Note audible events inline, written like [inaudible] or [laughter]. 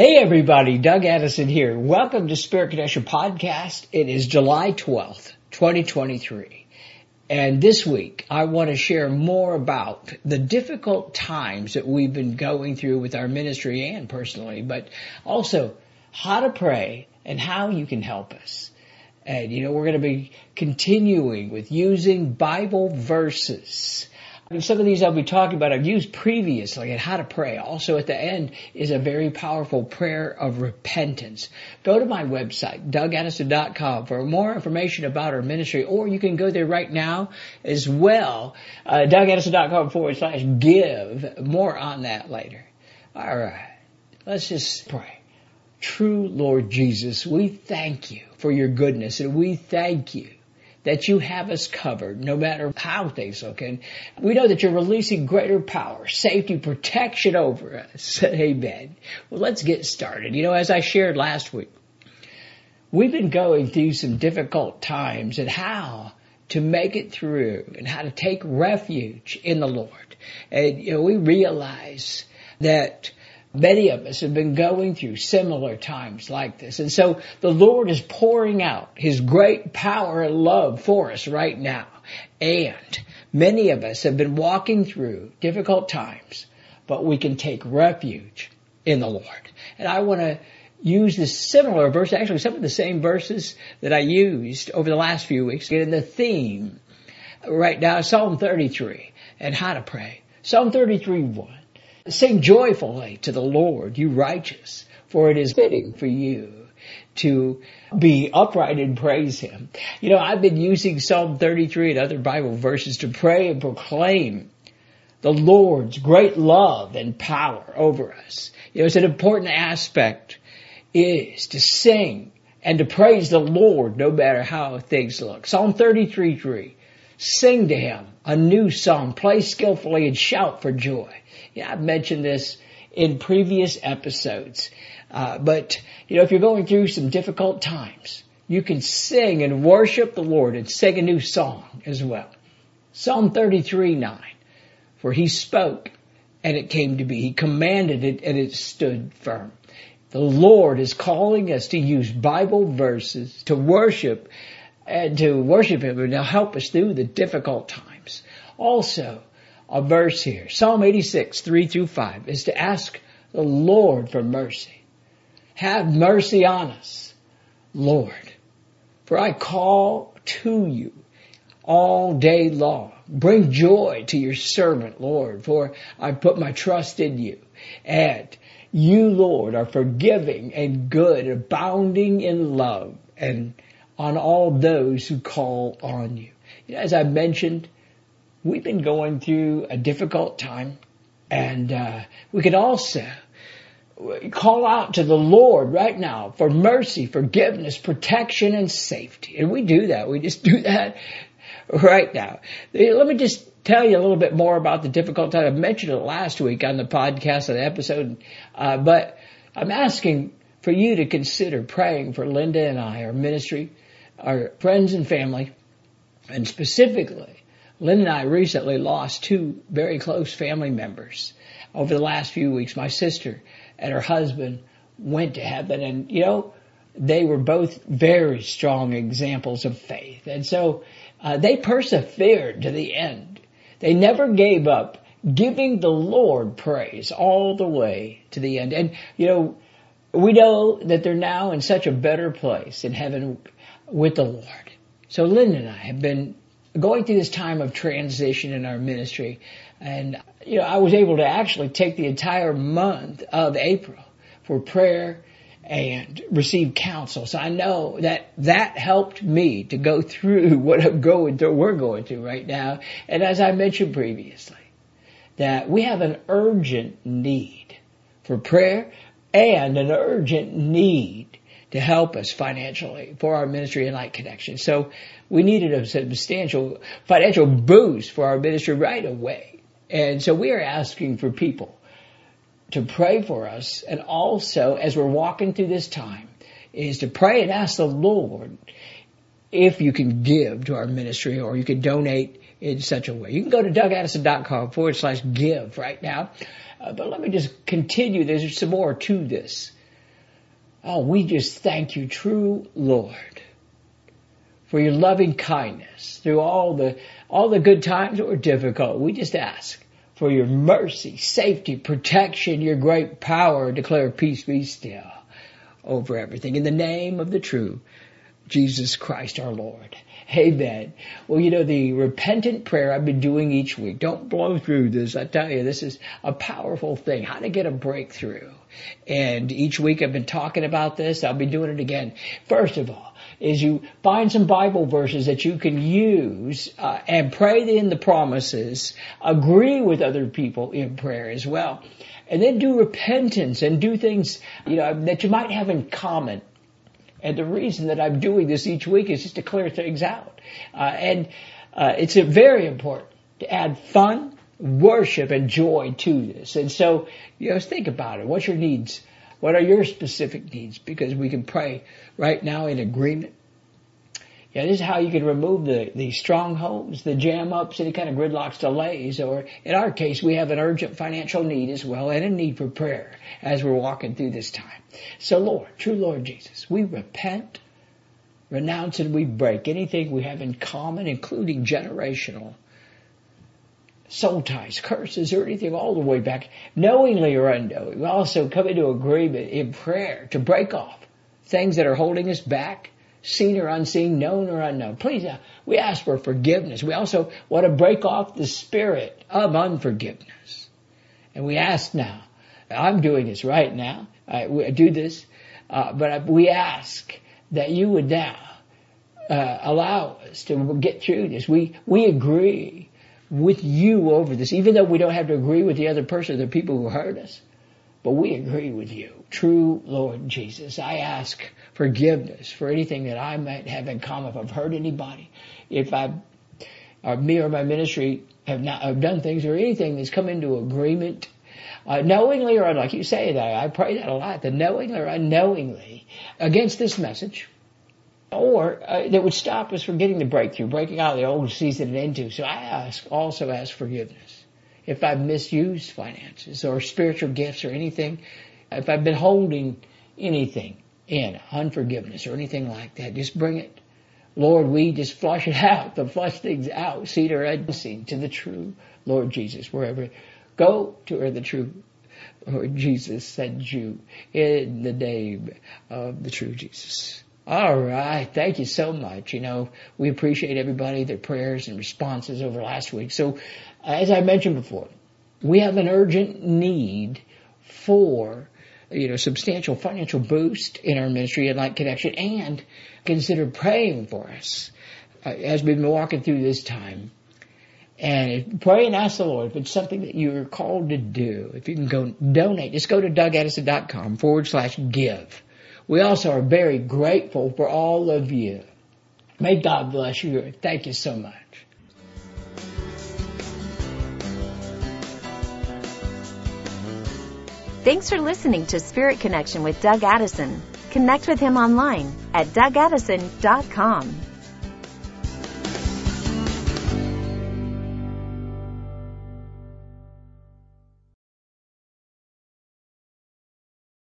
Hey everybody, Doug Addison here. Welcome to Spirit Connection Podcast. It is July 12th, 2023. And this week I want to share more about the difficult times that we've been going through with our ministry and personally, but also how to pray and how you can help us. And you know, we're going to be continuing with using Bible verses some of these I'll be talking about I've used previously and how to pray. Also at the end is a very powerful prayer of repentance. Go to my website, dougaddison.com for more information about our ministry or you can go there right now as well, uh, dougaddison.com forward slash give. More on that later. Alright, let's just pray. True Lord Jesus, we thank you for your goodness and we thank you that you have us covered no matter how things look. And we know that you're releasing greater power, safety, protection over us. [laughs] Amen. Well, let's get started. You know, as I shared last week, we've been going through some difficult times and how to make it through and how to take refuge in the Lord. And, you know, we realize that Many of us have been going through similar times like this. And so the Lord is pouring out His great power and love for us right now. And many of us have been walking through difficult times, but we can take refuge in the Lord. And I want to use this similar verse, actually some of the same verses that I used over the last few weeks, get in the theme right now, Psalm 33 and how to pray. Psalm 33, 1. Sing joyfully to the Lord, you righteous, for it is fitting for you to be upright and praise Him. You know, I've been using Psalm 33 and other Bible verses to pray and proclaim the Lord's great love and power over us. You know, it's an important aspect is to sing and to praise the Lord no matter how things look. Psalm 33, 3. Sing to Him a new song, play skillfully and shout for joy. Yeah, I've mentioned this in previous episodes. Uh, but, you know, if you're going through some difficult times, you can sing and worship the Lord and sing a new song as well. Psalm 33, 9. For he spoke and it came to be. He commanded it and it stood firm. The Lord is calling us to use Bible verses to worship and to worship Him and to help us through the difficult times. Also, a verse here. Psalm 86, 3 through 5 is to ask the Lord for mercy. Have mercy on us, Lord, for I call to you all day long. Bring joy to your servant, Lord, for I put my trust in you. And you, Lord, are forgiving and good, abounding in love and on all those who call on you. As I mentioned, we've been going through a difficult time and uh, we could also call out to the Lord right now for mercy, forgiveness, protection, and safety. And we do that. We just [laughs] do that right now. Let me just tell you a little bit more about the difficult time. I mentioned it last week on the podcast, the episode, uh, but I'm asking for you to consider praying for Linda and I, our ministry, our friends and family, and specifically Lynn and I recently lost two very close family members over the last few weeks. My sister and her husband went to heaven and, you know, they were both very strong examples of faith. And so uh, they persevered to the end. They never gave up giving the Lord praise all the way to the end. And, you know, we know that they're now in such a better place in heaven with the Lord. So Lynn and I have been going through this time of transition in our ministry. And, you know, I was able to actually take the entire month of April for prayer and receive counsel. So I know that that helped me to go through [laughs] what I'm going through, we're going through right now. And as I mentioned previously, that we have an urgent need for prayer and an urgent need to help us financially for our ministry InLight Connection. So we needed a substantial financial boost for our ministry right away. And so we are asking for people to pray for us and also as we're walking through this time is to pray and ask the Lord if you can give to our ministry or you can donate in such a way. You can go to dougaddison.com forward slash give right now. Uh, but let me just continue. There's some more to this. Oh, we just thank you, true Lord, for your loving kindness through all the, all the good times were difficult. We just ask for your mercy, safety, protection, your great power. Declare peace be still over everything. In the name of the true Jesus Christ our Lord. Amen. Well, you know, the repentant prayer I've been doing each week, don't blow through this. I tell you, this is a powerful thing. How to get a breakthrough. And each week I've been talking about this. I'll be doing it again. First of all, is you find some Bible verses that you can use uh, and pray in the promises, agree with other people in prayer as well, and then do repentance and do things you know that you might have in common and the reason that I'm doing this each week is just to clear things out. Uh, and uh, it's very important to add fun, worship, and joy to this. And so, you know, think about it. What's your needs? What are your specific needs? Because we can pray right now in agreement yeah, this is how you can remove the, the strongholds, the jam ups, any kind of gridlocks, delays, or in our case, we have an urgent financial need as well and a need for prayer as we're walking through this time. So Lord, true Lord Jesus, we repent, renounce and we break anything we have in common, including generational soul ties, curses, or anything all the way back, knowingly or unknowingly. We also come into agreement in prayer to break off things that are holding us back, seen or unseen, known or unknown. Please, uh, we ask for forgiveness. We also want to break off the spirit of unforgiveness. And we ask now, I'm doing this right now. I, I do this, uh, but we ask that you would now uh, allow us to get through this. We we agree with you over this, even though we don't have to agree with the other person, the people who hurt us. But we agree with you, true Lord Jesus. I ask forgiveness for anything that I might have in common. If I've hurt anybody, if I, or me or my ministry have not have done things or anything that's come into agreement, uh, knowingly or like you say that I pray that a lot, the knowingly or unknowingly against this message, or uh, that would stop us from getting the breakthrough, breaking out of the old season and into. So I ask, also ask forgiveness if I've misused finances or spiritual gifts or anything, if I've been holding anything in unforgiveness or anything like that, just bring it. Lord, we just flush it [laughs] out, the flush things out, seed or unseen, to the true Lord Jesus, wherever. Go to where the true Lord Jesus sends you in the name of the true Jesus. All right. Thank you so much. You know, we appreciate everybody, their prayers and responses over last week. So as I mentioned before, we have an urgent need for you know, substantial financial boost in our ministry InLight Connection and consider praying for us uh, as we've been walking through this time. And pray and ask the Lord if it's something that you're called to do. If you can go donate, just go to dougaddison.com forward slash give. We also are very grateful for all of you. May God bless you. Thank you so much. Thanks for listening to Spirit Connection with Doug Addison. Connect with him online at dougaddison.com.